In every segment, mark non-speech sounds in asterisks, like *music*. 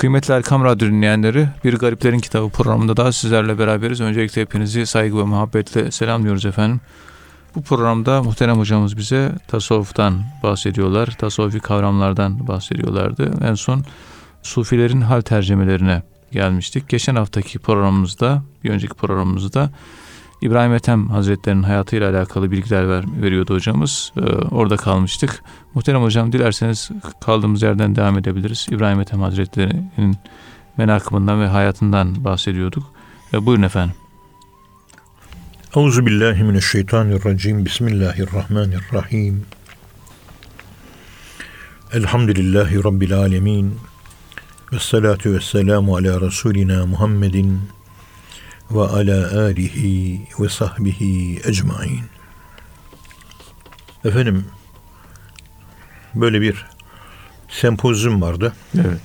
Kıymetli Erkam Radyo dinleyenleri, Bir Gariplerin Kitabı programında da sizlerle beraberiz. Öncelikle hepinizi saygı ve muhabbetle selamlıyoruz efendim. Bu programda muhterem hocamız bize tasavvuftan bahsediyorlar, tasavvufi kavramlardan bahsediyorlardı. En son sufilerin hal tercümelerine gelmiştik. Geçen haftaki programımızda, bir önceki programımızda İbrahim Ethem Hazretleri'nin hayatıyla alakalı bilgiler ver, veriyordu hocamız. Ee, orada kalmıştık. Muhterem hocam dilerseniz kaldığımız yerden devam edebiliriz. İbrahim Ethem Hazretleri'nin menakımından ve hayatından bahsediyorduk. Ee, buyurun efendim. Euzu billahi mineşşeytanirracim. Bismillahirrahmanirrahim. Elhamdülillahi rabbil alamin. Ve salatu ve selamu ala Resulina Muhammedin ve ala alihi ve sahbihi ecmain. Efendim, böyle bir sempozyum vardı. Evet.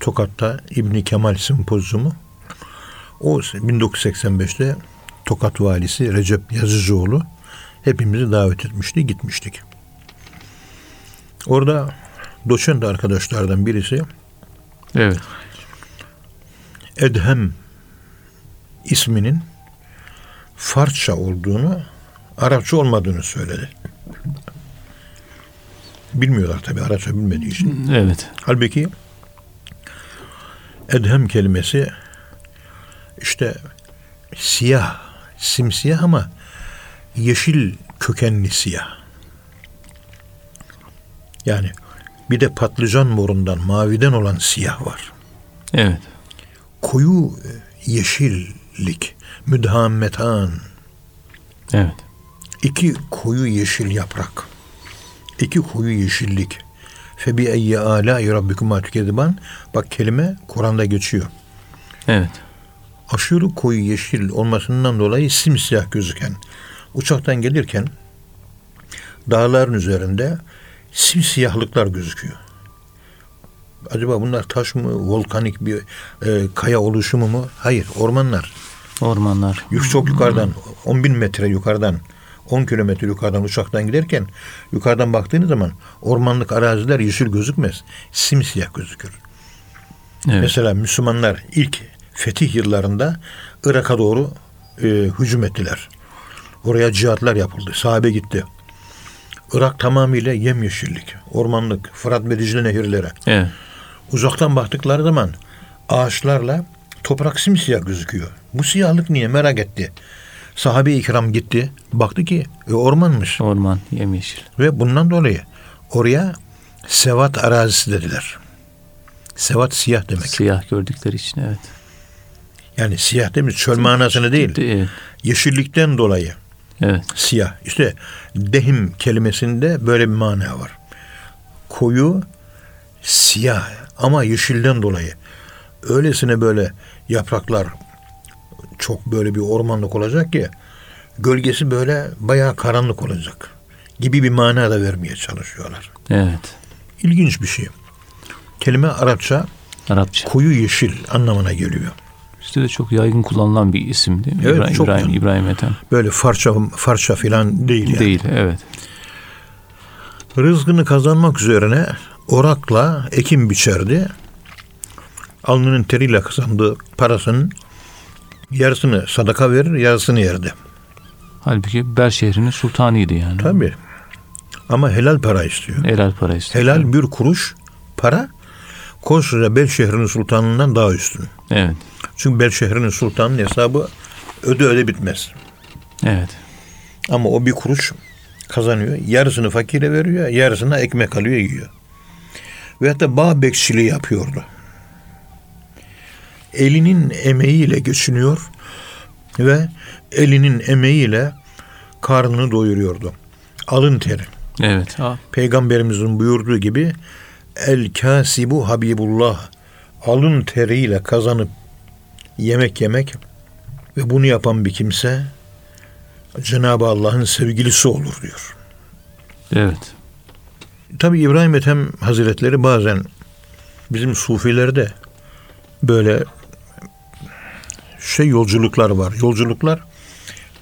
Tokat'ta İbni Kemal sempozyumu. O 1985'te Tokat valisi Recep Yazıcıoğlu hepimizi davet etmişti, gitmiştik. Orada doçent arkadaşlardan birisi Evet. Edhem isminin Farsça olduğunu, Arapça olmadığını söyledi. Bilmiyorlar tabi Arapça bilmediği için. Evet. Halbuki Edhem kelimesi işte siyah, simsiyah ama yeşil kökenli siyah. Yani bir de patlıcan morundan, maviden olan siyah var. Evet. Koyu yeşillik, müdhammetan, Evet. iki koyu yeşil yaprak, iki koyu yeşillik. Febi eyye âlâi rabbikuma tükediban. Bak kelime Kur'an'da geçiyor. Evet. Aşırı koyu yeşil olmasından dolayı simsiyah gözüken, uçaktan gelirken dağların üzerinde simsiyahlıklar gözüküyor. Acaba bunlar taş mı, volkanik bir e, kaya oluşumu mu? Hayır, ormanlar. Ormanlar. Yük çok yukarıdan, 10 bin metre yukarıdan, 10 kilometre yukarıdan uçaktan giderken yukarıdan baktığınız zaman ormanlık araziler yeşil gözükmez. Simsiyah gözükür. Evet. Mesela Müslümanlar ilk fetih yıllarında Irak'a doğru e, hücum ettiler. Oraya cihatlar yapıldı. Sahabe gitti. Irak tamamıyla yemyeşillik, ormanlık, Fırat ve Dicle nehirlere. Evet. Uzaktan baktıkları zaman ağaçlarla toprak simsiyah gözüküyor. Bu siyahlık niye merak etti. Sahabe-i kiram gitti. Baktı ki e, ormanmış. Orman, yemyeşil. Ve bundan dolayı oraya sevat arazisi dediler. Sevat siyah demek. Siyah gördükleri için evet. Yani siyah demiş çöl manasını değil. Evet. Yeşillikten dolayı Evet. siyah. İşte dehim kelimesinde böyle bir mana var. Koyu siyah ama yeşilden dolayı. Öylesine böyle yapraklar çok böyle bir ormanlık olacak ki gölgesi böyle bayağı karanlık olacak gibi bir mana da vermeye çalışıyorlar. Evet. İlginç bir şey. Kelime Arapça Arapça. koyu yeşil anlamına geliyor. Bizde de çok yaygın kullanılan bir isim değil mi? Evet, İbrahim, çok İbrahim. İbrahim Ethem. Böyle farça farça filan değil yani. Değil, evet. Rızkını kazanmak üzerine orakla ekim biçerdi. Alnının teriyle kazandığı parasının yarısını sadaka verir, yarısını yerdi. Halbuki Bel şehrinin sultanıydı yani. Tabii. Ama helal para istiyor. Helal para istiyor. Helal bir kuruş para koskoca Bel şehrinin sultanından daha üstün. Evet. Çünkü Bel şehrinin sultanının hesabı öde öde bitmez. Evet. Ama o bir kuruş kazanıyor. Yarısını fakire veriyor, yarısına ekmek alıyor, yiyor. Ve hatta bağ bekçiliği yapıyordu. Elinin emeğiyle geçiniyor ve elinin emeğiyle karnını doyuruyordu. Alın teri. Evet. Ha, Peygamberimizin buyurduğu gibi el kasibu habibullah alın teriyle kazanıp yemek yemek ve bunu yapan bir kimse Cenab-ı Allah'ın sevgilisi olur diyor. evet. Tabi İbrahim Ethem Hazretleri bazen bizim sufilerde böyle şey yolculuklar var. Yolculuklar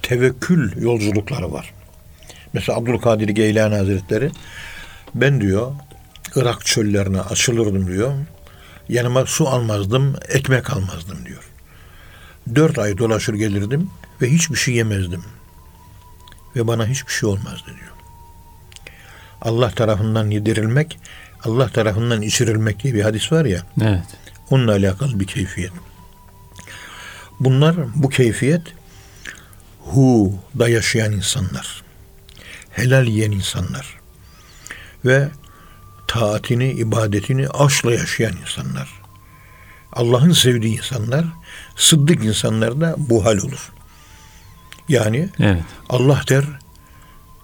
tevekkül yolculukları var. Mesela Abdülkadir Geylani Hazretleri ben diyor Irak çöllerine açılırdım diyor. Yanıma su almazdım, ekmek almazdım diyor. Dört ay dolaşır gelirdim ve hiçbir şey yemezdim. Ve bana hiçbir şey olmazdı diyor. Allah tarafından yedirilmek, Allah tarafından içirilmek diye bir hadis var ya, Evet. onunla alakalı bir keyfiyet. Bunlar bu keyfiyet hu'da yaşayan insanlar. Helal yiyen insanlar. Ve taatini, ibadetini aşkla yaşayan insanlar. Allah'ın sevdiği insanlar, sıddık insanlar da bu hal olur. Yani Evet. Allah der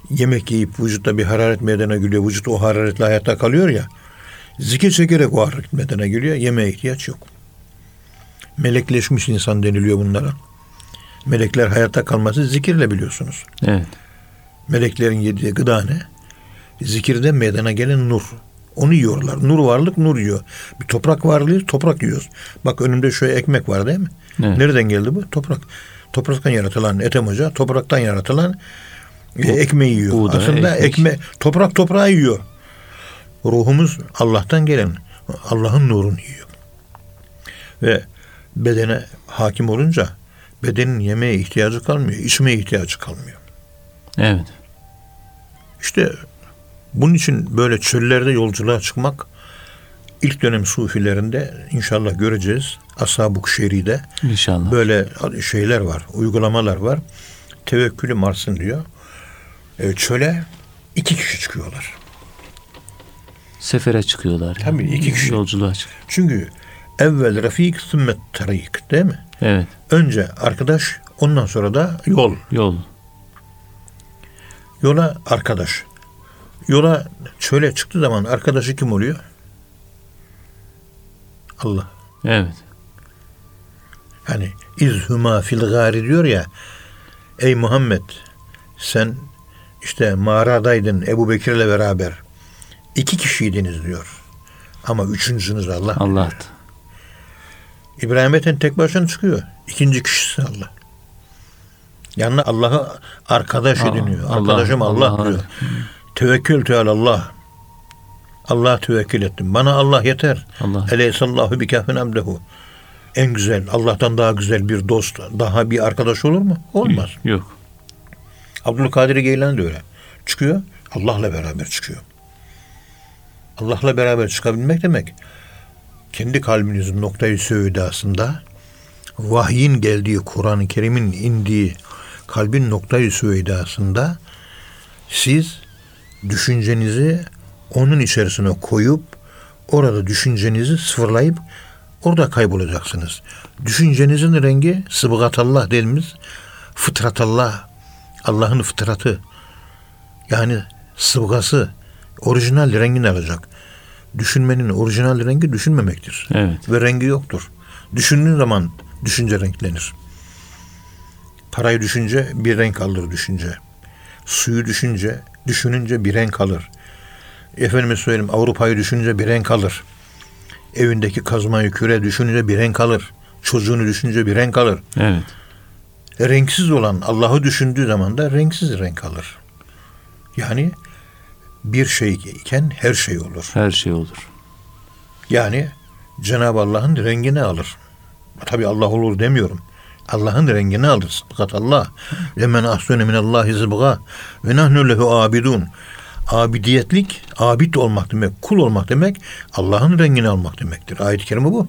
yemek yiyip vücutta bir hararet meydana geliyor. Vücut o hararetle hayatta kalıyor ya. Zikir çekerek o hararet meydana geliyor. Yemeğe ihtiyaç yok. Melekleşmiş insan deniliyor bunlara. Melekler hayatta kalması zikirle biliyorsunuz. Evet. Meleklerin yediği gıda ne? Zikirde meydana gelen nur. Onu yiyorlar. Nur varlık nur yiyor. Bir toprak varlığı toprak yiyoruz. Bak önümde şöyle ekmek var değil mi? Evet. Nereden geldi bu? Toprak. Topraktan yaratılan Ethem Hoca topraktan yaratılan e, ekmeği yiyor. buğday, Aslında ekmek. ekme toprak toprağı yiyor. Ruhumuz Allah'tan gelen Allah'ın nurunu yiyor. Ve bedene hakim olunca bedenin yemeğe ihtiyacı kalmıyor, içmeye ihtiyacı kalmıyor. Evet. İşte bunun için böyle çöllerde yolculuğa çıkmak ilk dönem sufilerinde inşallah göreceğiz. Ashab-ı Kuşeyri'de İnşallah. böyle şeyler var, uygulamalar var. Tevekkülüm artsın diyor. E, çöle iki kişi çıkıyorlar. Sefere çıkıyorlar. yani. Tabii, iki kişi. Yolculuğa çık. Çünkü evvel rafik sümmet tarik değil mi? Evet. Önce arkadaş ondan sonra da yol. Yol. Yola arkadaş. Yola çöle çıktığı zaman arkadaşı kim oluyor? Allah. Evet. Hani izhuma fil gari diyor ya ey Muhammed sen işte mağaradaydın Ebu Bekir'le beraber iki kişiydiniz diyor. Ama üçüncünüz Allah. Allah. İbrahim Ethem tek başına çıkıyor. İkinci kişisi Allah. Yanına Allah'ı arkadaş ediniyor. Allah, Arkadaşım Allah, Allah. diyor. Tevekkül te Allah. Allah'a tevekkül ettim. Bana Allah yeter. Allah. Eleysallahu bi kafin abdehu. En güzel, Allah'tan daha güzel bir dost, daha bir arkadaş olur mu? Olmaz. Yok. Abdülkadir Geylani de öyle. Çıkıyor, Allah'la beraber çıkıyor. Allah'la beraber çıkabilmek demek, kendi kalbinizin noktayı söğüdasında, vahyin geldiği, Kur'an-ı Kerim'in indiği kalbin noktayı söğüdasında, siz düşüncenizi onun içerisine koyup, orada düşüncenizi sıfırlayıp, orada kaybolacaksınız. Düşüncenizin rengi sıbgatallah dediğimiz fıtratallah, Allah'ın fıtratı. Yani sıvgası, orijinal rengini alacak. Düşünmenin orijinal rengi düşünmemektir. Evet. Ve rengi yoktur. Düşündüğün zaman düşünce renklenir. Parayı düşünce bir renk alır düşünce. Suyu düşünce, düşününce bir renk alır. Efendime söyleyeyim Avrupa'yı düşünce bir renk alır. Evindeki kazmayı küre düşününce bir renk alır. Çocuğunu düşünce bir renk alır. Evet. renksiz olan Allah'ı düşündüğü zaman da renksiz renk alır. Yani bir şey iken her şey olur. Her şey olur. Yani Cenab-ı Allah'ın rengini alır. Tabi Allah olur demiyorum. Allah'ın rengini alır. Fakat Allah ve men ahsene minallahi zibga ve nahnu lehu abidun. Abidiyetlik, abid olmak demek, kul olmak demek Allah'ın rengini almak demektir. Ayet-i kerime bu.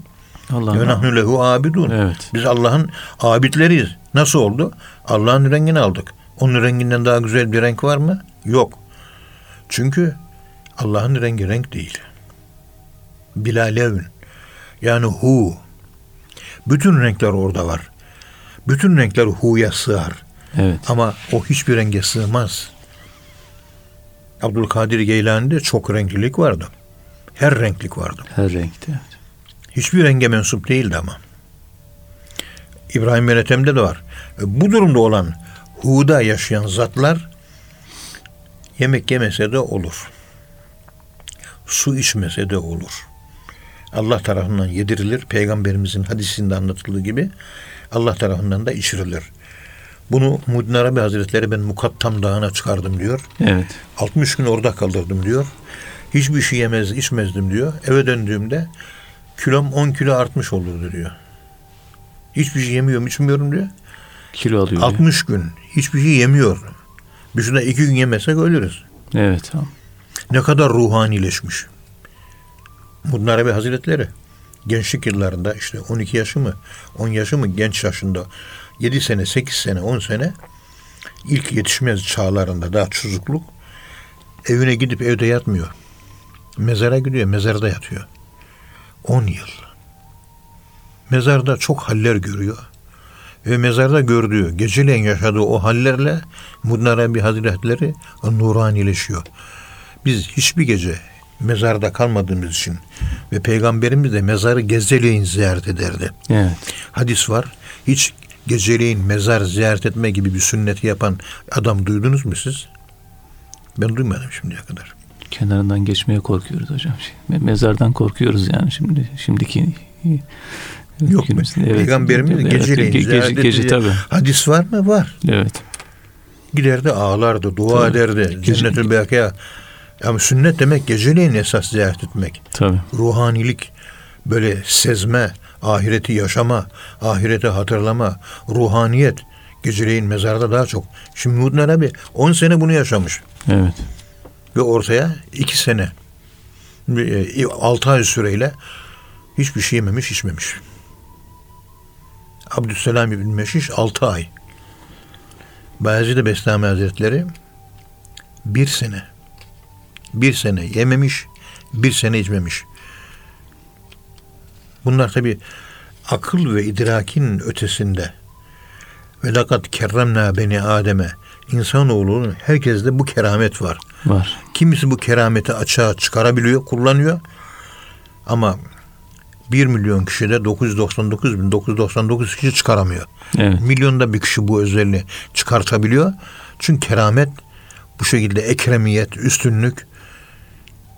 Ve Allah. nahnu lehu abidun. Evet. Biz Allah'ın abidleriyiz. Nasıl oldu? Allah'ın rengini aldık. Onun renginden daha güzel bir renk var mı? Yok. Çünkü Allah'ın rengi renk değil. Bila levn. Yani hu. Bütün renkler orada var. Bütün renkler hu'ya sığar. Evet. Ama o hiçbir renge sığmaz. Abdülkadir Geylani'de çok renklilik vardı. Her renklik vardı. Her renkte. Evet. Hiçbir renge mensup değildi ama. İbrahim Melethem'de de var. E, Bu durumda olan Hu'da yaşayan zatlar yemek yemese de olur. Su içmese de olur. Allah tarafından yedirilir. Peygamberimizin hadisinde anlatıldığı gibi Allah tarafından da içirilir. Bunu Muddin Arabi Hazretleri ben Mukattam Dağı'na çıkardım diyor. Evet. 60 gün orada kaldırdım diyor. Hiçbir şey yemez, içmezdim diyor. Eve döndüğümde Kilom 10 kilo artmış olurdu diyor. Hiçbir şey yemiyorum, içmiyorum diyor. Kilo alıyor. diyor. 60 gün hiçbir şey yemiyor. Biz şurada iki gün yemesek ölürüz. Evet. Tamam. Ne kadar ruhanileşmiş. Bunlar bir hazretleri. Gençlik yıllarında işte 12 yaşı mı 10 yaşı mı genç yaşında 7 sene 8 sene 10 sene ilk yetişmez çağlarında daha çocukluk evine gidip evde yatmıyor. Mezara gidiyor mezarda yatıyor. 10 yıl. Mezarda çok haller görüyor. Ve mezarda gördüğü, geceleyin yaşadığı o hallerle Mudnarabi Hazretleri nuranileşiyor. Biz hiçbir gece mezarda kalmadığımız için ve Peygamberimiz de mezarı geceleyin ziyaret ederdi. Evet. Hadis var. Hiç geceleyin mezar ziyaret etme gibi bir sünneti yapan adam duydunuz mu siz? Ben duymadım şimdiye kadar. Kenarından geçmeye korkuyoruz hocam. Me- Mezardan korkuyoruz yani şimdi şimdiki Yok mu? Evet. Peygamberimiz Evet, geceleyin gece, gece edici- tabii. Hadis var mı? Var. Evet. Giderdi ağlardı, dua Tabii. ederdi. Gece- Cennetül Beki'ye. Ama sünnet demek geceleyin esas ziyaret etmek. Tabii. ruhanilik, böyle sezme, ahireti yaşama, ahireti hatırlama, ruhaniyet geceleyin mezarda daha çok. Şimdi Muhyiddin Arabi 10 sene bunu yaşamış Evet. ve ortaya 2 sene 6 ay süreyle hiçbir şey yememiş, içmemiş. Abdüsselam İbn Meşiş 6 ay. Bayezid Bestami Hazretleri bir sene bir sene yememiş, bir sene içmemiş. Bunlar tabi akıl ve idrakin ötesinde. Ve lakat kerremna beni Adem'e. İnsanoğlunun herkeste bu keramet var. Var. Kimisi bu kerameti açığa çıkarabiliyor, kullanıyor. Ama 1 milyon kişide 999 bin 999 kişi çıkaramıyor. Evet. Milyonda bir kişi bu özelliği çıkartabiliyor. Çünkü keramet bu şekilde ekremiyet, üstünlük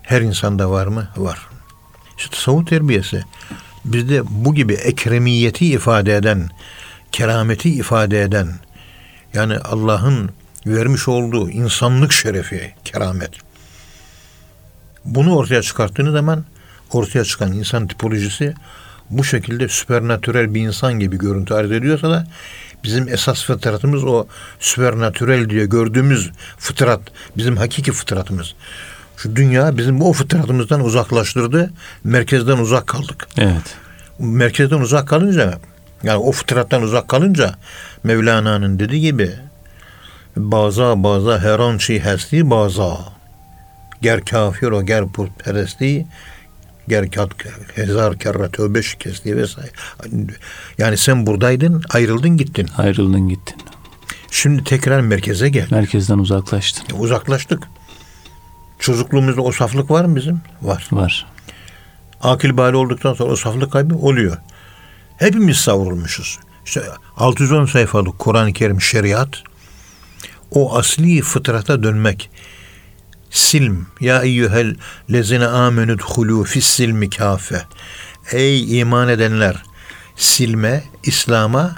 her insanda var mı? Var. İşte tasavvuf terbiyesi bizde bu gibi ekremiyeti ifade eden, kerameti ifade eden yani Allah'ın vermiş olduğu insanlık şerefi, keramet. Bunu ortaya çıkarttığınız zaman ortaya çıkan insan tipolojisi bu şekilde süpernatürel bir insan gibi görüntü arz ediyorsa da bizim esas fıtratımız o süpernatürel diye gördüğümüz fıtrat, bizim hakiki fıtratımız. Şu dünya bizim bu fıtratımızdan uzaklaştırdı, merkezden uzak kaldık. Evet. Merkezden uzak kalınca, yani o fıtrattan uzak kalınca Mevlana'nın dediği gibi baza baza her an şey hesti baza. Ger kafir o ger putperesti ger kat hezar kerre tövbe şikesti vesaire. Yani sen buradaydın, ayrıldın gittin. Ayrıldın gittin. Şimdi tekrar merkeze gel. Merkezden uzaklaştın. Uzaklaştık. Çocukluğumuzda o saflık var mı bizim? Var. Var. Akil bali olduktan sonra o saflık kaybı oluyor. Hepimiz savrulmuşuz. İşte 610 sayfalık Kur'an-ı Kerim şeriat o asli fıtrata dönmek. Silm ya eyyuhel lezine amenü dhulu fis silmi kafe. Ey iman edenler silme, İslam'a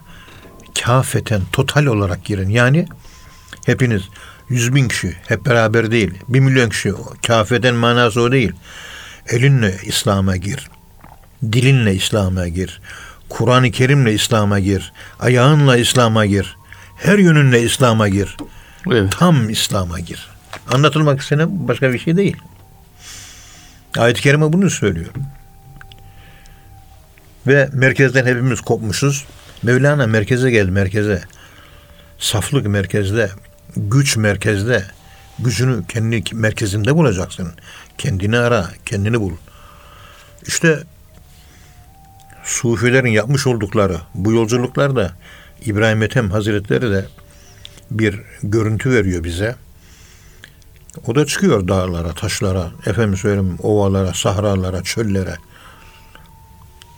kafeten, total olarak girin. Yani hepiniz yüz bin kişi hep beraber değil. Bir milyon kişi kafeten manası o değil. Elinle İslam'a gir. Dilinle İslam'a gir. Kur'an-ı Kerim'le İslam'a gir. Ayağınla İslam'a gir. Her yönünle İslam'a gir. Evet. Tam İslam'a gir. Anlatılmak istenen başka bir şey değil. Ayet-i Kerime bunu söylüyor. Ve merkezden hepimiz kopmuşuz. Mevlana merkeze geldi merkeze. Saflık merkezde, güç merkezde. Gücünü kendi merkezinde bulacaksın. Kendini ara, kendini bul. İşte Sufilerin yapmış oldukları bu yolculuklarda İbrahim Ethem Hazretleri de bir görüntü veriyor bize. O da çıkıyor dağlara, taşlara, efendim söyleyeyim ovalara, sahralara, çöllere.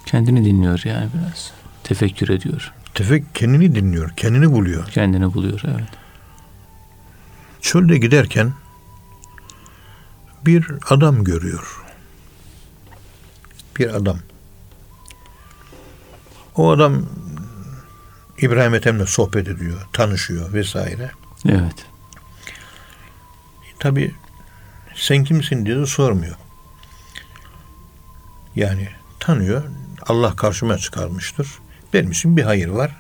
Kendini dinliyor yani biraz. Tefekkür ediyor. Tefek kendini dinliyor, kendini buluyor. Kendini buluyor evet. Çölde giderken bir adam görüyor. Bir adam. O adam İbrahim Ethem'le sohbet ediyor, tanışıyor vesaire. Evet. Tabi sen kimsin diye de sormuyor. Yani tanıyor. Allah karşıma çıkarmıştır. Benim için bir hayır var.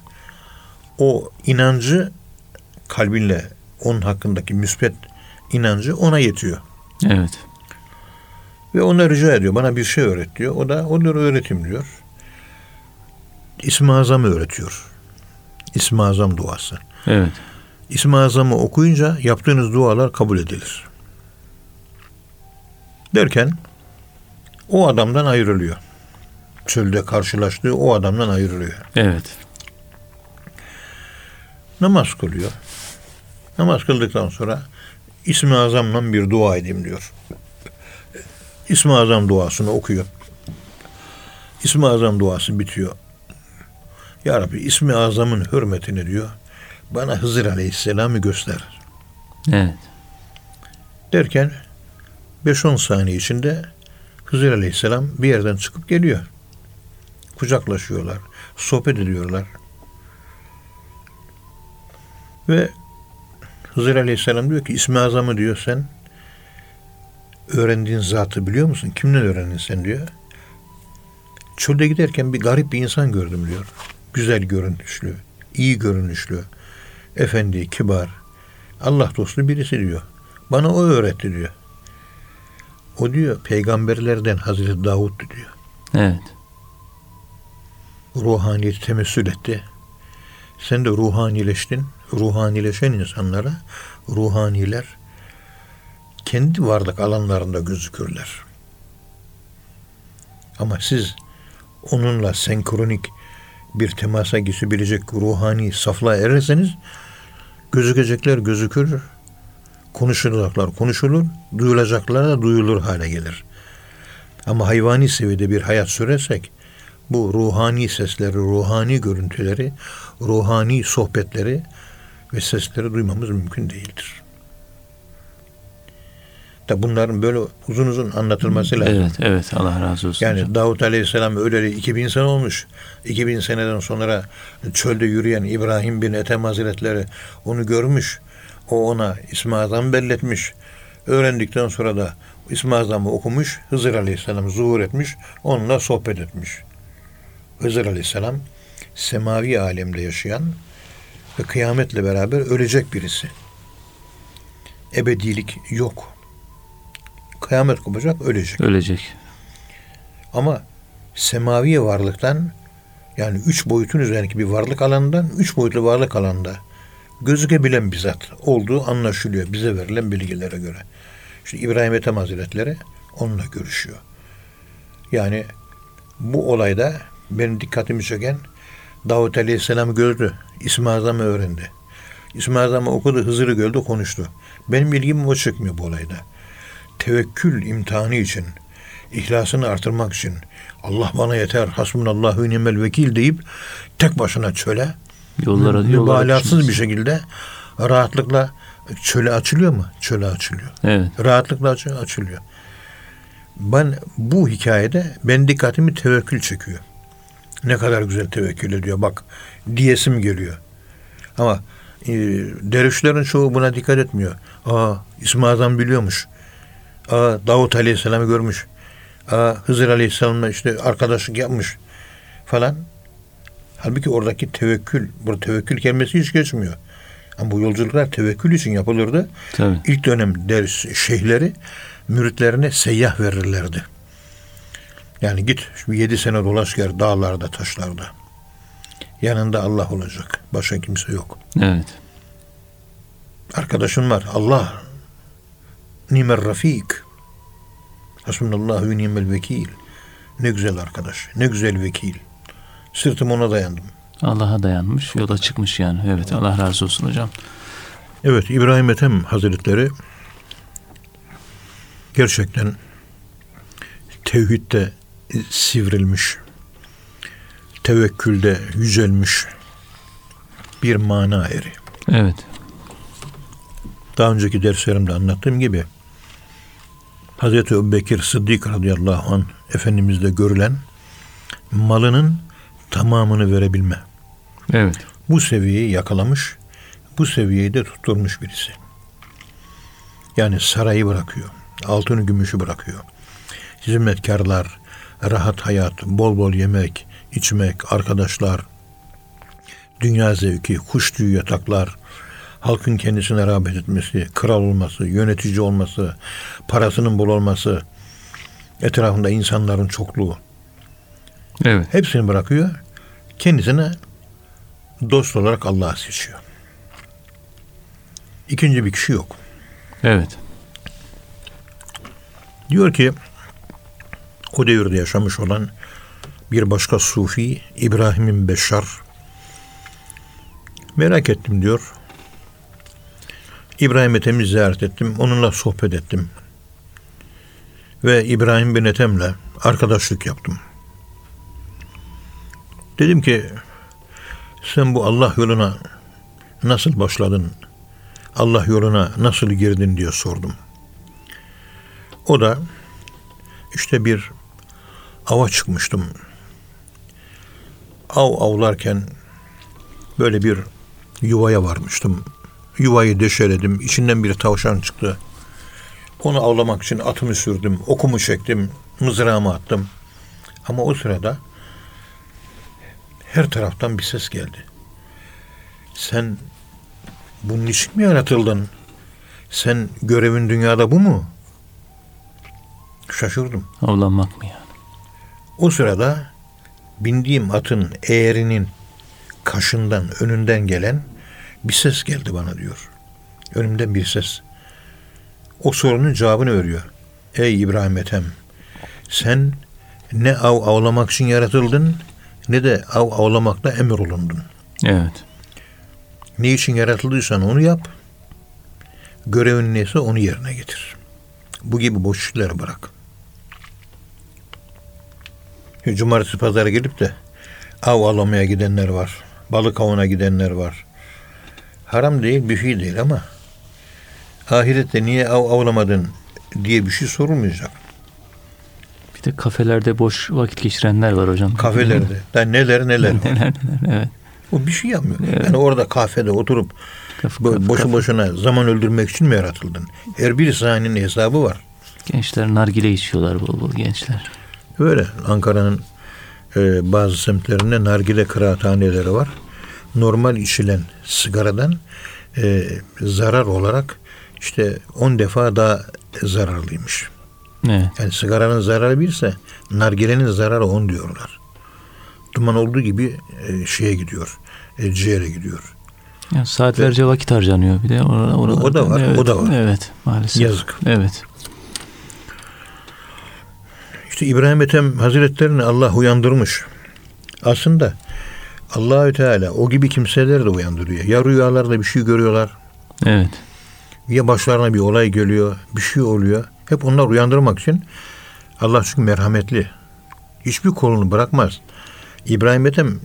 O inancı kalbinle onun hakkındaki müspet inancı ona yetiyor. Evet. Ve ona rica ediyor. Bana bir şey öğret diyor. O da olur öğretim diyor. İsmi Azam'ı öğretiyor. İsmi Azam duası. Evet. İsmi Azam'ı okuyunca yaptığınız dualar kabul edilir. Derken o adamdan ayrılıyor. Çölde karşılaştığı o adamdan ayrılıyor. Evet. Namaz kılıyor. Namaz kıldıktan sonra İsmi Azam'la bir dua edeyim diyor. İsmi Azam duasını okuyor. İsmi Azam duası bitiyor. Ya Rabbi İsmi Azam'ın hürmetini diyor. Bana Hızır Aleyhisselam'ı göster. Evet. Derken 5-10 saniye içinde Hızır Aleyhisselam bir yerden çıkıp geliyor. Kucaklaşıyorlar, sohbet ediyorlar. Ve Hızır Aleyhisselam diyor ki İsmi Azam'ı diyor sen öğrendiğin zatı biliyor musun? Kimden öğrendin sen diyor. Çölde giderken bir garip bir insan gördüm diyor. Güzel görünüşlü, iyi görünüşlü, efendi, kibar, Allah dostu birisi diyor. Bana o öğretti diyor. O diyor peygamberlerden Hazreti Davud diyor. Evet. Ruhaniyeti temessül etti. Sen de ruhanileştin. Ruhanileşen insanlara ruhaniler kendi varlık alanlarında gözükürler. Ama siz onunla senkronik bir temasa geçebilecek ruhani saflığa ererseniz gözükecekler gözükür, konuşulacaklar konuşulur, duyulacaklar da duyulur hale gelir. Ama hayvani seviyede bir hayat sürersek bu ruhani sesleri, ruhani görüntüleri, ruhani sohbetleri ve sesleri duymamız mümkün değildir. Da bunların böyle uzun uzun anlatılması lazım. Evet, evet. Allah razı olsun. Yani hocam. Davut Aleyhisselam öleli 2000 sene olmuş. 2000 seneden sonra çölde yürüyen İbrahim bin Ethem Hazretleri onu görmüş. O ona Azam belletmiş. Öğrendikten sonra da İsmi Azam'ı okumuş. Hızır Aleyhisselam zuhur etmiş. Onunla sohbet etmiş. Hızır Aleyhisselam semavi alemde yaşayan ve kıyametle beraber ölecek birisi. Ebedilik yok. Kıyamet kopacak, ölecek. Ölecek. Ama semavi varlıktan yani üç boyutun üzerindeki bir varlık alanından üç boyutlu varlık alanında gözükebilen bir zat olduğu anlaşılıyor bize verilen bilgilere göre. İşte İbrahim Ethem Hazretleri onunla görüşüyor. Yani bu olayda benim dikkatimi çeken Davut Aleyhisselam gördü. İsmi Azam'ı öğrendi. İsmi Azam'ı okudu, Hızır'ı gördü, konuştu. Benim bilgim o çıkmıyor bu olayda. Tevekkül imtihanı için, ihlasını artırmak için Allah bana yeter, hasbunallahu nimel vekil deyip tek başına çöle Yollara, yollara mübalağasız düşmez. bir şekilde rahatlıkla çöle açılıyor mu? Çöle açılıyor. Evet. Rahatlıkla aç- açılıyor. Ben bu hikayede ben dikkatimi tevekkül çekiyor. Ne kadar güzel tevekkül ediyor bak diyesim geliyor. Ama e, dervişlerin çoğu buna dikkat etmiyor. Aa Azam biliyormuş. Aa Davut Aleyhisselam'ı görmüş. Aa Hızır Aleyhisselam'la işte arkadaşlık yapmış falan. Halbuki oradaki tevekkül, bu tevekkül kelimesi hiç geçmiyor. Ama bu yolculuklar tevekkül için yapılırdı. Tabii. İlk dönem ders şeyhleri müritlerine seyyah verirlerdi. Yani git yedi sene dolaş gel dağlarda, taşlarda. Yanında Allah olacak. Başka kimse yok. Evet. Arkadaşın var. Allah. Nimer rafik. Hasbunallahu ve nimel vekil. Ne güzel arkadaş. Ne güzel vekil. Sırtım ona dayandım. Allah'a dayanmış, yola çıkmış yani. Evet, Allah razı olsun hocam. Evet İbrahim Ethem Hazretleri gerçekten tevhidde sivrilmiş, tevekkülde yücelmiş bir mana eri. Evet. Daha önceki derslerimde anlattığım gibi Hazreti Ebubekir Sıddık radıyallahu anh Efendimiz'de görülen malının tamamını verebilme. Evet. bu seviyeyi yakalamış, bu seviyeyi de tutturmuş birisi. Yani sarayı bırakıyor, altını gümüşü bırakıyor. Hizmetkarlar, rahat hayat, bol bol yemek, içmek, arkadaşlar, dünya zevki, kuş tüyü yataklar, halkın kendisine rağbet etmesi, kral olması, yönetici olması, parasının bol olması, etrafında insanların çokluğu. Evet. Hepsini bırakıyor. Kendisine dost olarak Allah'ı seçiyor. İkinci bir kişi yok. Evet. Diyor ki o devirde yaşamış olan bir başka sufi İbrahim'in Beşşar merak ettim diyor. İbrahim Ethem'i ziyaret ettim. Onunla sohbet ettim. Ve İbrahim bin Ethem'le arkadaşlık yaptım. Dedim ki sen bu Allah yoluna nasıl başladın? Allah yoluna nasıl girdin diye sordum. O da işte bir ava çıkmıştım. Av avlarken böyle bir yuvaya varmıştım. Yuvayı deşeledim. İçinden bir tavşan çıktı. Onu avlamak için atımı sürdüm. Okumu çektim. Mızrağımı attım. Ama o sırada her taraftan bir ses geldi. Sen bunun için mi yaratıldın? Sen görevin dünyada bu mu? Şaşırdım. Avlanmak mı yani? O sırada bindiğim atın eğerinin kaşından, önünden gelen bir ses geldi bana diyor. Önümden bir ses. O sorunun cevabını veriyor. Ey İbrahim Ethem, sen ne av avlamak için yaratıldın ne de av avlamakla emir olundun. Evet. Ne için yaratıldıysan onu yap. Görevin neyse onu yerine getir. Bu gibi boş işleri bırak. Cumartesi pazara gelip de av avlamaya gidenler var. Balık avına gidenler var. Haram değil, bir şey değil ama ahirette niye av avlamadın diye bir şey sorulmayacak. Bir de kafelerde boş vakit geçirenler var hocam. Kafelerde. Da neler neler. *laughs* var. neler neler evet. O bir şey yapmıyor. Yani orada kafede oturup Kafe, bo- kafe, boşu kafe. boşuna zaman öldürmek için mi yaratıldın? Her bir sahnenin hesabı var. Gençler nargile içiyorlar bol bol gençler. Öyle Ankara'nın e, bazı semtlerinde nargile kıraathaneleri var. Normal içilen sigaradan e, zarar olarak işte 10 defa daha zararlıymış. Evet. Yani sigaranın zararı birse nargilenin zararı 10 diyorlar. Duman olduğu gibi e, şeye gidiyor. E, ciğere gidiyor. Yani saatlerce vakit harcanıyor bir de. Orada, orada, O da var, evet, o da var. Evet maalesef. Yazık. Evet. İşte İbrahim Ethem Hazretlerini Allah uyandırmış. Aslında Allahü Teala o gibi kimseleri de uyandırıyor. Ya rüyalarda bir şey görüyorlar, Evet. ya başlarına bir olay geliyor, bir şey oluyor. Hep onlar uyandırmak için Allah çünkü merhametli. Hiçbir kolunu bırakmaz. İbrahim Ethem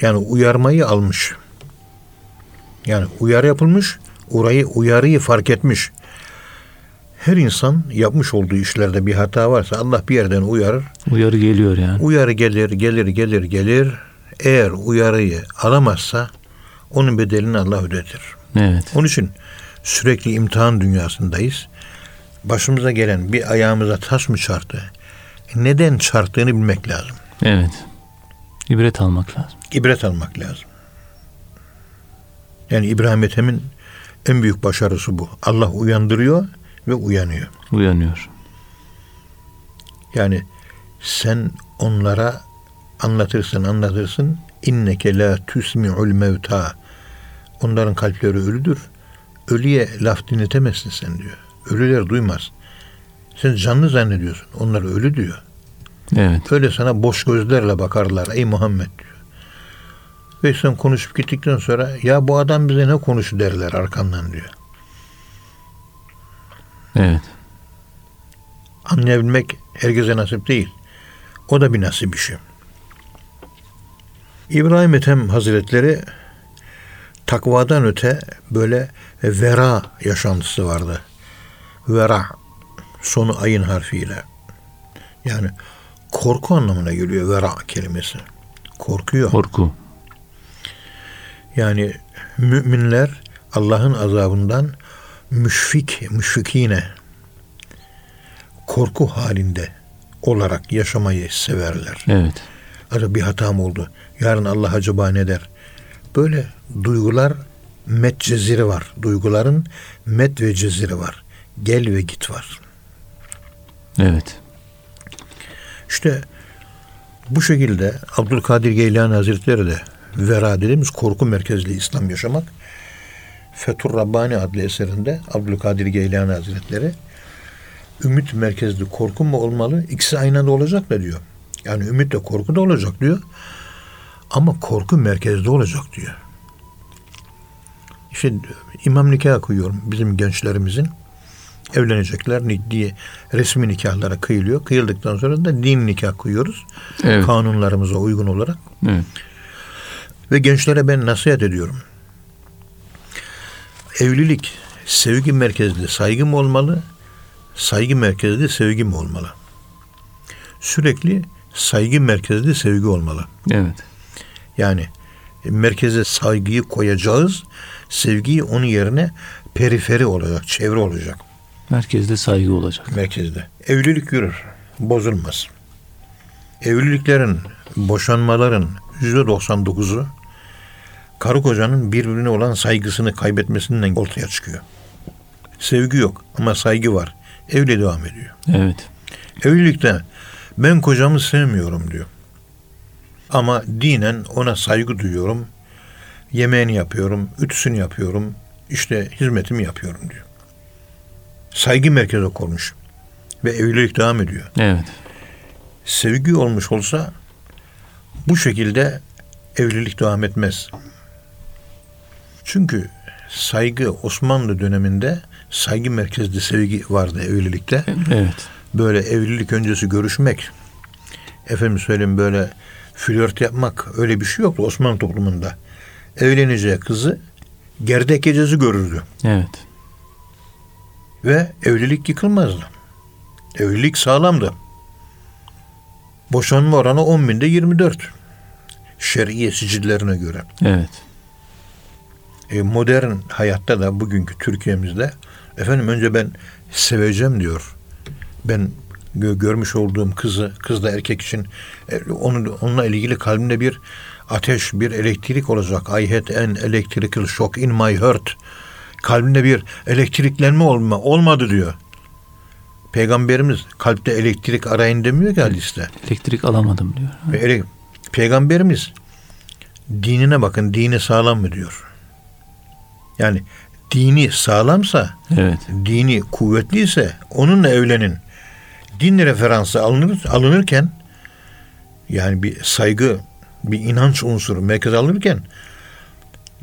yani uyarmayı almış. Yani uyarı yapılmış, orayı uyarıyı fark etmiş. Her insan yapmış olduğu işlerde bir hata varsa Allah bir yerden uyarır. Uyarı geliyor yani. Uyarı gelir, gelir, gelir, gelir. Eğer uyarıyı alamazsa onun bedelini Allah ödetir. Evet. Onun için sürekli imtihan dünyasındayız. Başımıza gelen bir ayağımıza taş mı çarptı? Neden çarptığını bilmek lazım. Evet. İbret almak lazım. İbret almak lazım. Yani İbrahim Ethem'in en büyük başarısı bu. Allah uyandırıyor ve uyanıyor. Uyanıyor. Yani sen onlara anlatırsın anlatırsın inneke la tusmi'ul mevta onların kalpleri ölüdür. Ölüye laf dinletemezsin sen diyor. Ölüler duymaz. Sen canlı zannediyorsun. Onlar ölü diyor. Evet. Öyle sana boş gözlerle bakarlar ey Muhammed diyor. Ve sen konuşup gittikten sonra ya bu adam bize ne konuşu derler arkandan diyor. Evet. Anlayabilmek herkese nasip değil. O da bir nasip işi. İbrahim Ethem Hazretleri takvadan öte böyle vera yaşantısı vardı. Vera sonu ayın harfiyle. Yani korku anlamına geliyor vera kelimesi. Korkuyor. Korku. Yani müminler Allah'ın azabından müşfik, müşfikine korku halinde olarak yaşamayı severler. Evet. Acaba bir hatam oldu. Yarın Allah acaba ne der? Böyle duygular met ceziri var. Duyguların met ve ceziri var. Gel ve git var. Evet. İşte bu şekilde Abdülkadir Geylani Hazretleri de vera dediğimiz korku merkezli İslam yaşamak Fethur Rabbani adlı eserinde Abdülkadir Geylani Hazretleri ümit merkezli korku mu olmalı? İkisi aynı anda olacak da diyor. Yani ümit de korku da olacak diyor. Ama korku merkezde olacak diyor. İşte imam nikah kıyıyorum bizim gençlerimizin. Evlenecekler diye resmi nikahlara kıyılıyor. Kıyıldıktan sonra da din nikah kıyıyoruz. Evet. Kanunlarımıza uygun olarak. Evet. Ve gençlere ben nasihat ediyorum. Evlilik sevgi merkezli saygı mı olmalı? Saygı merkezli sevgi mi olmalı? Sürekli saygı merkezli sevgi olmalı. Evet. Yani merkeze saygıyı koyacağız. Sevgiyi onun yerine periferi olacak, çevre olacak Merkezde saygı olacak. merkezde. Evlilik yürür, bozulmaz. Evliliklerin, boşanmaların yüzde 99'u karı kocanın birbirine olan saygısını kaybetmesinden ortaya çıkıyor. Sevgi yok ama saygı var. Evli devam ediyor. Evet. Evlilikte ben kocamı sevmiyorum diyor. Ama dinen ona saygı duyuyorum. Yemeğini yapıyorum, ütüsünü yapıyorum, işte hizmetimi yapıyorum diyor. Saygı merkeze kormuş. Ve evlilik devam ediyor. Evet. Sevgi olmuş olsa bu şekilde evlilik devam etmez. Çünkü saygı Osmanlı döneminde saygı merkezli sevgi vardı evlilikte Evet. Böyle evlilik öncesi görüşmek, efendim söyleyeyim böyle flört yapmak öyle bir şey yoktu Osmanlı toplumunda. Evleneceği kızı gerdek gecesi görürdü Evet. ve evlilik yıkılmazdı. Evlilik sağlamdı. Boşanma oranı 10 binde 24. Şer'iye sicillerine göre. Evet. E, modern hayatta da bugünkü Türkiye'mizde efendim önce ben seveceğim diyor. Ben gö- görmüş olduğum kızı, kız da erkek için e, onun onunla ilgili kalbimde bir ateş, bir elektrik olacak. I had an electrical shock in my heart. Kalbinde bir elektriklenme olma, olmadı diyor. Peygamberimiz kalpte elektrik arayın demiyor ki hadiste. Elektrik alamadım diyor. Ve Peygamberimiz dinine bakın dini sağlam mı diyor. Yani dini sağlamsa, Evet. dini kuvvetliyse onunla evlenin. Din referansı alınır, alınırken yani bir saygı, bir inanç unsuru merkeze alınırken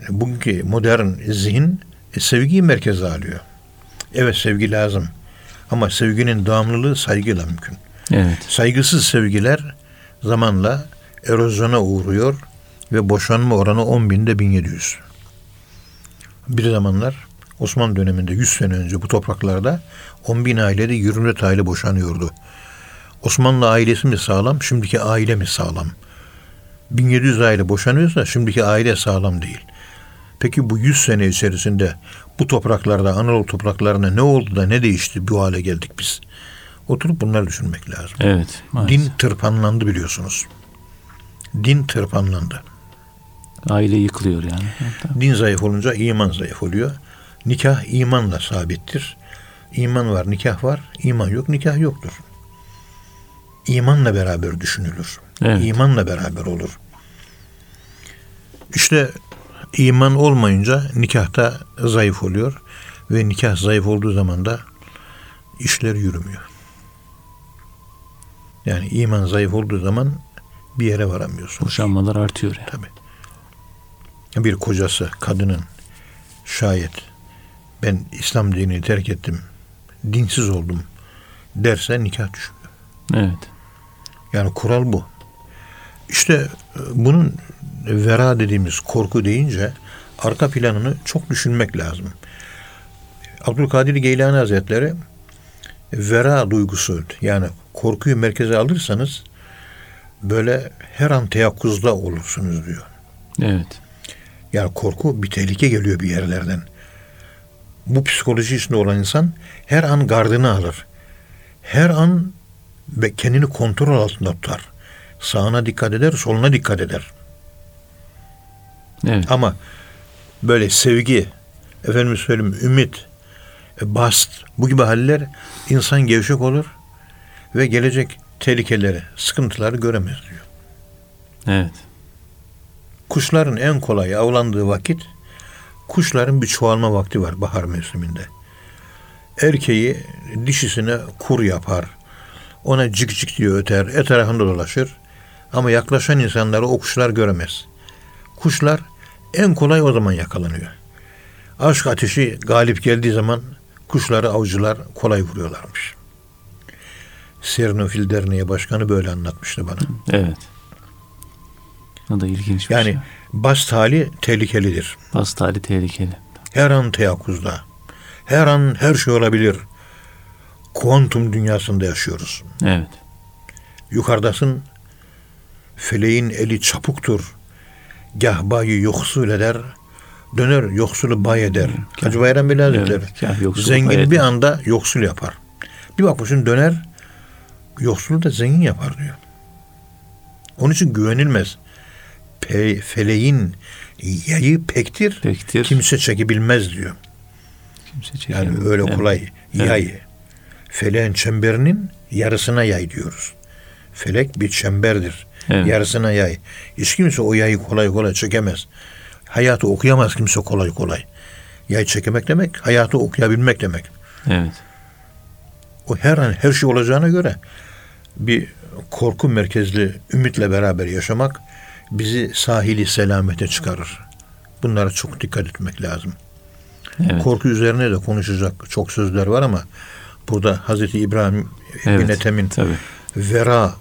bugünkü modern zihin e, sevgiyi merkeze alıyor. Evet sevgi lazım. Ama sevginin devamlılığı saygıyla mümkün. Evet. Saygısız sevgiler zamanla erozyona uğruyor ve boşanma oranı 10 binde 1700. Bir zamanlar Osmanlı döneminde 100 sene önce bu topraklarda 10 bin ailede 24 aile boşanıyordu. Osmanlı ailesi mi sağlam, şimdiki aile mi sağlam? 1700 aile boşanıyorsa şimdiki aile sağlam değil. Peki bu 100 sene içerisinde bu topraklarda, Anadolu topraklarına ne oldu da ne değişti bu hale geldik biz? Oturup bunları düşünmek lazım. Evet. Maalesef. Din tırpanlandı biliyorsunuz. Din tırpanlandı. Aile yıkılıyor yani. Din zayıf olunca iman zayıf oluyor. Nikah imanla sabittir. İman var, nikah var. İman yok, nikah yoktur. İmanla beraber düşünülür. Evet. İmanla beraber olur. İşte iman olmayınca nikahta zayıf oluyor ve nikah zayıf olduğu zaman da işler yürümüyor. Yani iman zayıf olduğu zaman bir yere varamıyorsun. Boşanmalar artıyor yani. Tabii. Bir kocası kadının şayet ben İslam dinini terk ettim, dinsiz oldum derse nikah düşmüyor. Evet. Yani kural bu. İşte e, bunun vera dediğimiz korku deyince arka planını çok düşünmek lazım. Abdülkadir Geylani Hazretleri vera duygusu yani korkuyu merkeze alırsanız böyle her an teyakkuzda olursunuz diyor. Evet. Yani korku bir tehlike geliyor bir yerlerden. Bu psikoloji içinde olan insan her an gardını alır. Her an ve kendini kontrol altında tutar. Sağına dikkat eder, soluna dikkat eder. Evet. Ama böyle sevgi, efendim söyleyeyim ümit, e, bast bu gibi haller insan gevşek olur ve gelecek tehlikeleri, sıkıntıları göremez diyor. Evet. Kuşların en kolay avlandığı vakit kuşların bir çoğalma vakti var bahar mevsiminde. Erkeği dişisine kur yapar. Ona cik cik diye öter. Etrafında dolaşır. Ama yaklaşan insanları o kuşlar göremez. Kuşlar en kolay o zaman yakalanıyor. Aşk ateşi galip geldiği zaman kuşları avcılar kolay vuruyorlarmış. Sernofil Derneği Başkanı böyle anlatmıştı bana. Evet. O da ilginç bir Yani şey. Bast hali tehlikelidir. Bast hali tehlikeli. Her an teyakkuzda. Her an her şey olabilir. Kuantum dünyasında yaşıyoruz. Evet. Yukarıdasın. Feleğin eli çapuktur. Gah bayı yoksul eder. Döner yoksulu bay eder. Hacı Bayram Hazretleri. Evet, kâh zengin bir anda yoksul yapar. Bir bakmışsın döner yoksulu da zengin yapar diyor. Onun için güvenilmez. Pe, feleğin yayı pektir. Pektir. Kimse çekebilmez diyor. Kimse Yani çekemiyor. öyle Evet. kolay yay. Feleğin çemberinin yarısına yay diyoruz. Felek bir çemberdir. Evet. Yarısına yay. Hiç kimse o yayı kolay kolay çekemez. Hayatı okuyamaz kimse kolay kolay. Yay çekemek demek, hayatı okuyabilmek demek. Evet. O her an her şey olacağına göre bir korku merkezli ümitle beraber yaşamak bizi sahili selamete çıkarır. Bunlara çok dikkat etmek lazım. Evet. Korku üzerine de konuşacak çok sözler var ama burada Hazreti İbrahim Evet, bin Ethem'in vera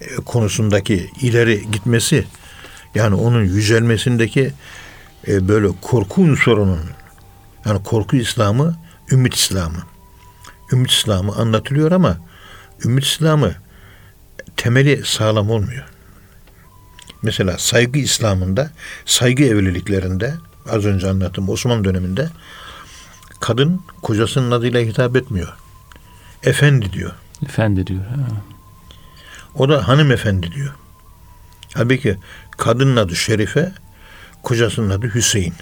e, konusundaki ileri gitmesi yani onun yücelmesindeki e, böyle korku unsurunun yani korku İslamı ümit İslamı. Ümit İslamı anlatılıyor ama ümit İslamı temeli sağlam olmuyor. Mesela saygı İslam'ında, saygı evliliklerinde az önce anlattım Osmanlı döneminde kadın kocasının adıyla hitap etmiyor. Efendi diyor. Efendi diyor. Ha. O da hanımefendi diyor. Halbuki kadının adı Şerife, kocasının adı Hüseyin.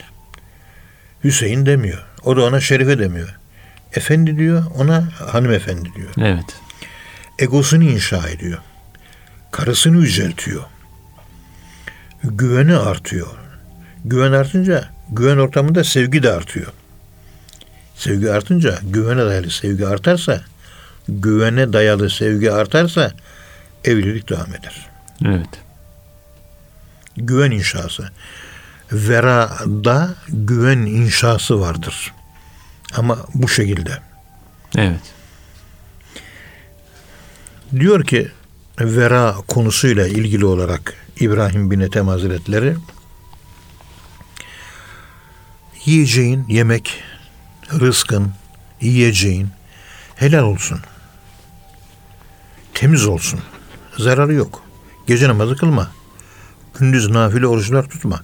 Hüseyin demiyor. O da ona Şerife demiyor. Efendi diyor, ona hanımefendi diyor. Evet. Egosunu inşa ediyor. Karısını yüceltiyor. Güveni artıyor. Güven artınca güven ortamında sevgi de artıyor. Sevgi artınca güvene dayalı sevgi artarsa, güvene dayalı sevgi artarsa evlilik devam eder. Evet. Güven inşası. Vera'da güven inşası vardır. Ama bu şekilde. Evet. Diyor ki vera konusuyla ilgili olarak İbrahim bin Ethem Hazretleri yiyeceğin yemek, rızkın, yiyeceğin helal olsun. Temiz olsun. Zararı yok. Gece namazı kılma. Gündüz nafile oruçlar tutma.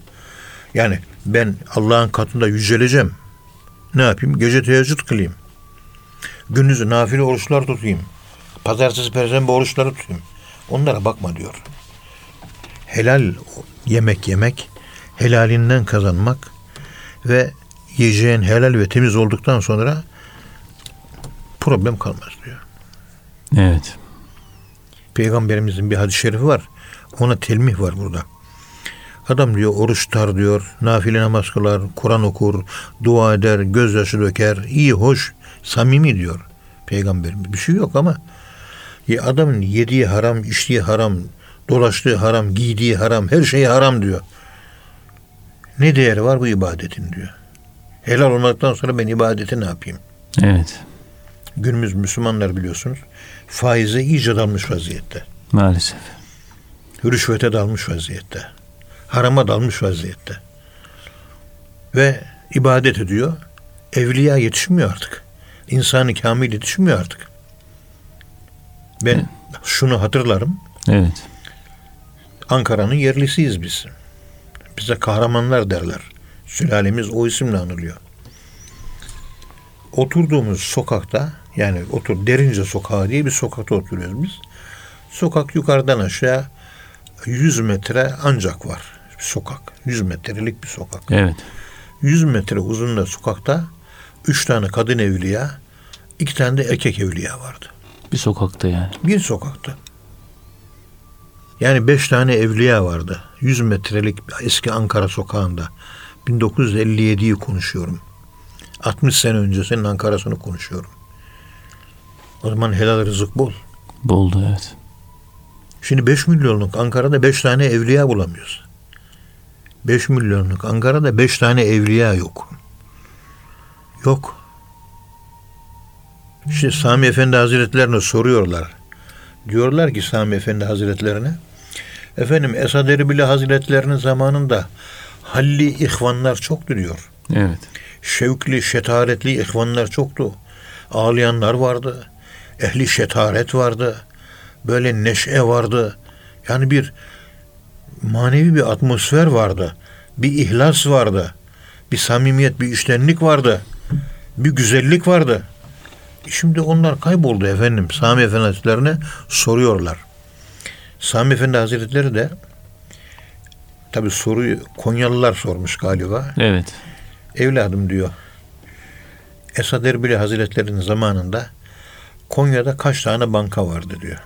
Yani ben Allah'ın katında yüceleceğim. Ne yapayım? Gece teheccüd kılayım. Gündüz nafile oruçlar tutayım. Pazartesi, perşembe oruçları tutayım. Onlara bakma diyor. Helal yemek yemek, helalinden kazanmak ve yiyeceğin helal ve temiz olduktan sonra problem kalmaz diyor. Evet. Peygamberimizin bir hadis-i şerifi var. Ona telmih var burada. Adam diyor oruç tutar diyor, nafile namaz kılar, Kur'an okur, dua eder, gözyaşı döker, iyi, hoş, samimi diyor Peygamberimiz. Bir şey yok ama ya adamın yediği haram, içtiği haram, dolaştığı haram, giydiği haram, her şey haram diyor. Ne değeri var bu ibadetin diyor. Helal olmaktan sonra ben ibadeti ne yapayım? Evet. Günümüz Müslümanlar biliyorsunuz faize iyice dalmış vaziyette. Maalesef. rüşvete dalmış vaziyette. Harama dalmış vaziyette. Ve ibadet ediyor. Evliya yetişmiyor artık. İnsanı kamil yetişmiyor artık. Ben şunu hatırlarım. Evet. Ankara'nın yerlisiyiz biz. Bize kahramanlar derler. Sülalemiz o isimle anılıyor. Oturduğumuz sokakta Yani otur Derince Sokağı diye bir sokakta oturuyoruz biz. Sokak yukarıdan aşağı 100 metre ancak var. Bir sokak. 100 metrelik bir sokak. Evet. 100 metre uzunluğunda sokakta 3 tane kadın evliya, 2 tane de erkek evliya vardı. Bir sokakta yani. Bir sokakta. Yani 5 tane evliya vardı. 100 metrelik eski Ankara sokağında. 1957'yi konuşuyorum. 60 sene öncesinin Ankara'sını konuşuyorum. O zaman helal rızık bol. Boldu evet. Şimdi 5 milyonluk Ankara'da 5 tane evliya bulamıyoruz. 5 milyonluk Ankara'da 5 tane evliya yok. Yok. İşte Sami Efendi Hazretlerine soruyorlar. Diyorlar ki Sami Efendi Hazretlerine efendim Esad Erbil Hazretlerinin zamanında halli ihvanlar çoktu diyor. Evet. Şevkli, şetaretli ihvanlar çoktu. Ağlayanlar vardı. Ehli şetaret vardı. Böyle neşe vardı. Yani bir manevi bir atmosfer vardı. Bir ihlas vardı. Bir samimiyet, bir iştenlik vardı. Bir güzellik vardı. Şimdi onlar kayboldu efendim. Sami Efendi soruyorlar. Sami Efendi Hazretleri de tabi soruyu Konyalılar sormuş galiba. Evet. Evladım diyor. Esad Erbil Hazretleri'nin zamanında Konya'da kaç tane banka vardı diyor.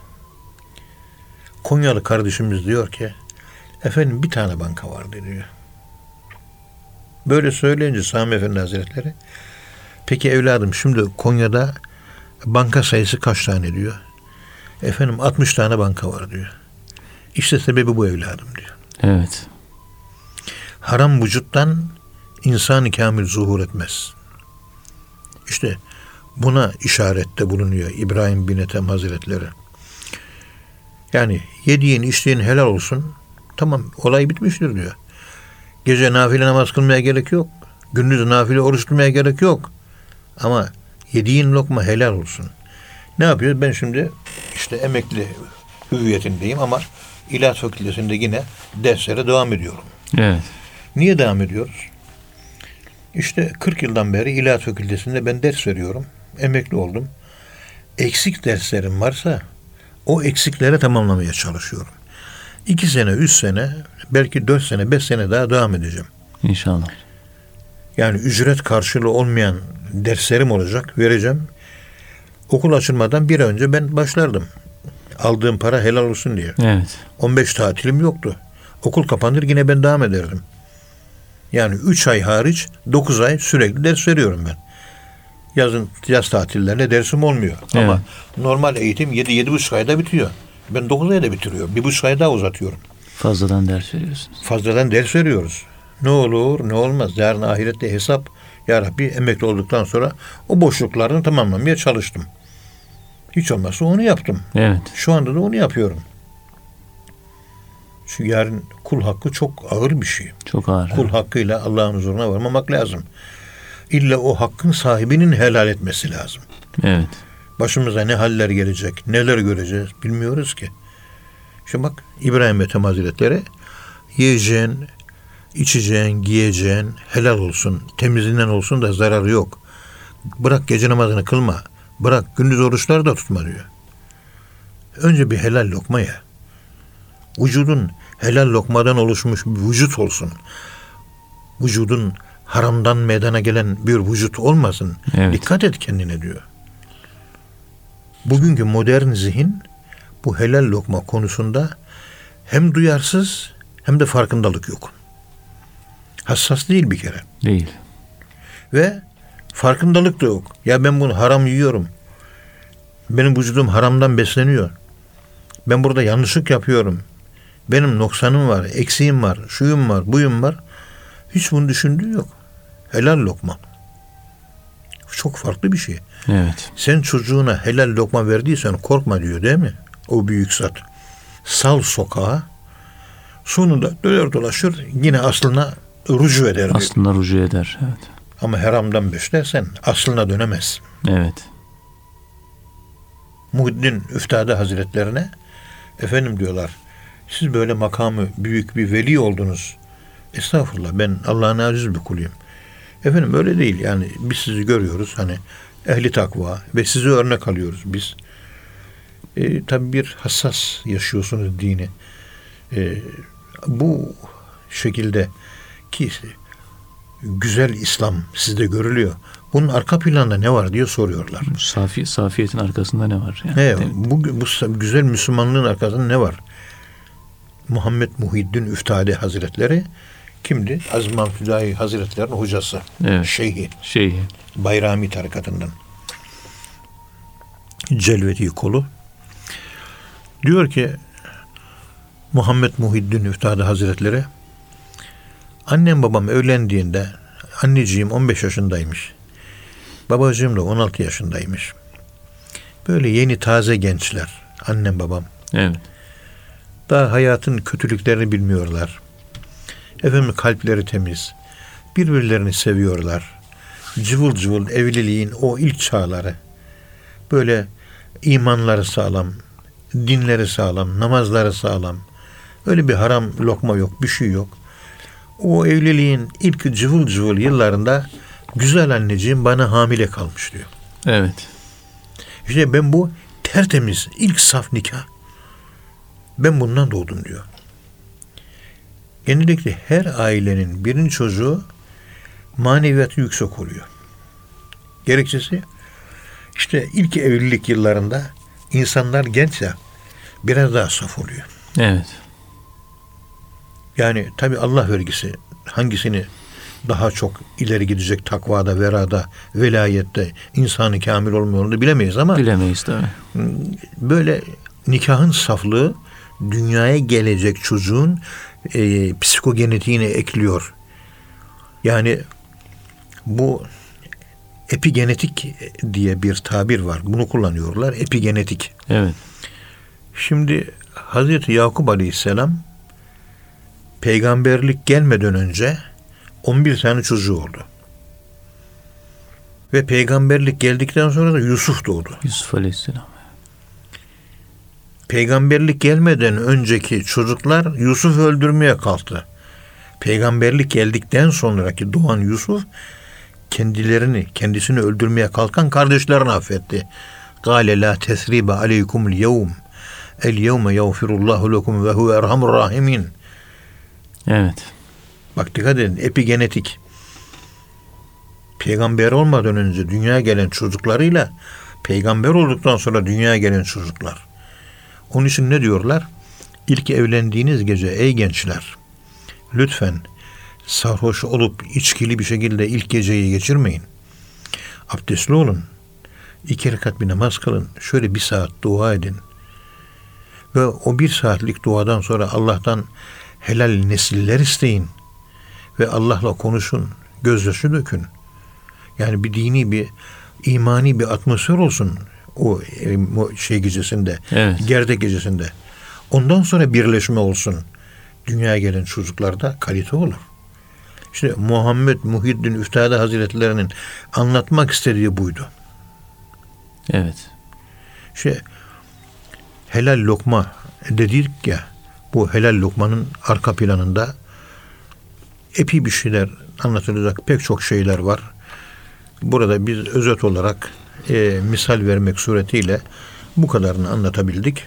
Konyalı kardeşimiz diyor ki efendim bir tane banka vardı diyor. Böyle söyleyince Sami Efendi Hazretleri peki evladım şimdi Konya'da banka sayısı kaç tane diyor. Efendim 60 tane banka var diyor. İşte sebebi bu evladım diyor. Evet. Haram vücuttan insan kamil zuhur etmez. İşte buna işarette bulunuyor İbrahim bin Ethem Hazretleri. Yani yediğin içtiğin helal olsun. Tamam olay bitmiştir diyor. Gece nafile namaz kılmaya gerek yok. Gündüz nafile oruç tutmaya gerek yok. Ama yediğin lokma helal olsun. Ne yapıyoruz? Ben şimdi işte emekli hüviyetindeyim ama İlahi Fakültesi'nde yine derslere devam ediyorum. Evet. Niye devam ediyoruz? İşte 40 yıldan beri İlahi Fakültesi'nde ben ders veriyorum. Emekli oldum. Eksik derslerim varsa o eksikleri tamamlamaya çalışıyorum. 2 sene, 3 sene, belki 4 sene, 5 sene daha devam edeceğim. İnşallah. Yani ücret karşılığı olmayan derslerim olacak, vereceğim. Okul açılmadan bir önce ben başlardım. Aldığım para helal olsun diye. Evet. 15 tatilim yoktu. Okul kapanır yine ben devam ederdim. Yani 3 ay hariç 9 ay sürekli ders veriyorum ben. Yazın yaz tatillerinde dersim olmuyor. Ama Evet. normal eğitim 7-7,5 ayda bitiyor. Ben 9 ayda bitiriyorum. Bir buçuk ay daha uzatıyorum. Fazladan ders veriyorsunuz. Fazladan ders veriyoruz. Ne olur ne olmaz. Yarın ahirette hesap. Ya Rabbi emekli olduktan sonra o boşluklarını tamamlamaya çalıştım. Hiç olmazsa onu yaptım. Evet. Şu anda da onu yapıyorum. Çünkü yarın kul hakkı çok ağır bir şey. Çok ağır. Kul hakkıyla Allah'ın huzuruna varmamak lazım. İlla o hakkın sahibinin helal etmesi lazım. Evet. Başımıza ne haller gelecek, neler göreceğiz bilmiyoruz ki. Şimdi bak İbrahim Ethem Hazretleri yiyeceğin, içeceğin, giyeceğin helal olsun, temizinden olsun da zararı yok. Bırak gece namazını kılma, bırak gündüz oruçları da tutma diyor. Önce bir helal lokma ye. Vücudun helal lokmadan oluşmuş bir vücut olsun. Vücudun haramdan meydana gelen bir vücut olmasın. Evet. Dikkat et kendine diyor. Bugünkü modern zihin bu helal lokma konusunda hem duyarsız hem de farkındalık yok. Hassas değil bir kere. Değil. Ve farkındalık da yok. Ya ben bunu haram yiyorum. Benim vücudum haramdan besleniyor. Ben burada yanlışlık yapıyorum. Benim noksanım var, eksiğim var, şuyum var, buyum var. Hiç bunu düşündüğü yok. Helal lokma. Çok farklı bir şey. Evet. Sen çocuğuna helal lokma verdiysen korkma diyor değil mi? O büyük zat. Sal sokağa. Sonunda döner dolaşır yine aslına rucu eder. diyor. Aslında rucu eder. Evet. Ama haramdan beslersen aslına dönemez. Evet. Muhiddin Üftade Hazretlerine efendim diyorlar siz böyle makamı büyük bir veli oldunuz. Estağfurullah ben Allah'ın aziz bir kuluyum. Efendim öyle değil yani biz sizi görüyoruz hani ehli takva ve sizi örnek alıyoruz biz. E, tabii bir hassas yaşıyorsunuz dini. E, bu şekilde ki güzel İslam sizde görülüyor. Bunun arka planında ne var diye soruyorlar. Bu Safi, safiyetin arkasında ne var? Yani? Mi? bu, bu güzel Müslümanlığın arkasında ne var? Muhammed Muhiddin Üftade Hazretleri kimdi? Azman Füdahi Hazretleri'nin hocası. Evet. Şeyhi. Şey, Bayrami tarikatından. Celveti kolu. Diyor ki Muhammed Muhiddin Üftade Hazretleri annem babam evlendiğinde anneciğim 15 yaşındaymış. Babacığım da 16 yaşındaymış. Böyle yeni taze gençler annem babam. evet. Daha hayatın kötülüklerini bilmiyorlar. Efendim kalpleri temiz. Birbirlerini seviyorlar. Cıvıl cıvıl evliliğin o ilk çağları. Böyle imanları sağlam, dinleri sağlam, namazları sağlam. Öyle bir haram lokma yok, bir şey yok. O evliliğin ilk cıvıl cıvıl yıllarında güzel anneciğim bana hamile kalmış diyor. Evet. İşte ben bu tertemiz ilk saf nikah. Ben bundan doğdum diyor. Genellikle her ailenin birinci çocuğu maneviyatı yüksek oluyor. Gerekçesi işte ilk evlilik yıllarında insanlar genç ya biraz daha saf oluyor. Evet. Yani tabi Allah vergisi hangisini daha çok ileri gidecek takvada, verada, velayette, insanı kamil olma yolunda bilemeyiz ama Bilemeyiz tabii. böyle nikahın saflığı dünyaya gelecek çocuğun e, psikogenetiğini ekliyor. Yani bu epigenetik diye bir tabir var. Bunu kullanıyorlar. Epigenetik. Evet. Şimdi Hazreti Yakup Aleyhisselam peygamberlik gelmeden önce 11 tane çocuğu oldu. Ve peygamberlik geldikten sonra da Yusuf doğdu. Yusuf Aleyhisselam. Peygamberlik gelmeden önceki çocuklar Yusuf öldürmeye kalktı. Peygamberlik geldikten sonraki doğan Yusuf kendilerini, kendisini öldürmeye kalkan kardeşlerini affetti. Gale la tesribe aleykumul yevm. El yevme yağfirullahu lekum ve huve erhamur rahimin. Evet. Bak dikkat edin epigenetik. Peygamber olmadan önce dünyaya gelen çocuklarıyla peygamber olduktan sonra dünyaya gelen çocuklar. Onun için ne diyorlar? İlk evlendiğiniz gece ey gençler lütfen sarhoş olup içkili bir şekilde ilk geceyi geçirmeyin. Abdestli olun. İki rekat bir namaz kılın. Şöyle bir saat dua edin. Ve o bir saatlik duadan sonra Allah'tan helal nesiller isteyin. Ve Allah'la konuşun. Gözyaşı dökün. Yani bir dini bir imani bir atmosfer olsun o, şey gecesinde. Evet. Gerdek gecesinde. Ondan sonra birleşme olsun. Dünyaya gelen çocuklarda kalite olur. İşte Muhammed Muhiddin Üftade Hazretlerinin anlatmak istediği buydu. Evet. Şey helal lokma dedik ya bu helal lokmanın arka planında epi bir şeyler anlatılacak pek çok şeyler var. Burada biz özet olarak e, misal vermek suretiyle bu kadarını anlatabildik.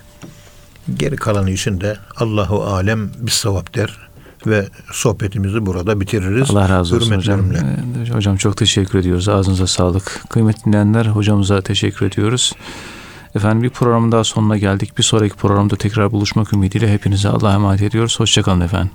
Geri kalanı için de Allahu alem bir sevap der ve sohbetimizi burada bitiririz. Allah razı olsun hocam. Ee, Hocam çok teşekkür ediyoruz. Ağzınıza sağlık. Kıymetli dinleyenler hocamıza teşekkür ediyoruz. Efendim bir programın daha sonuna geldik. Bir sonraki programda tekrar buluşmak ümidiyle hepinize Allah'a emanet ediyoruz. Hoşçakalın efendim.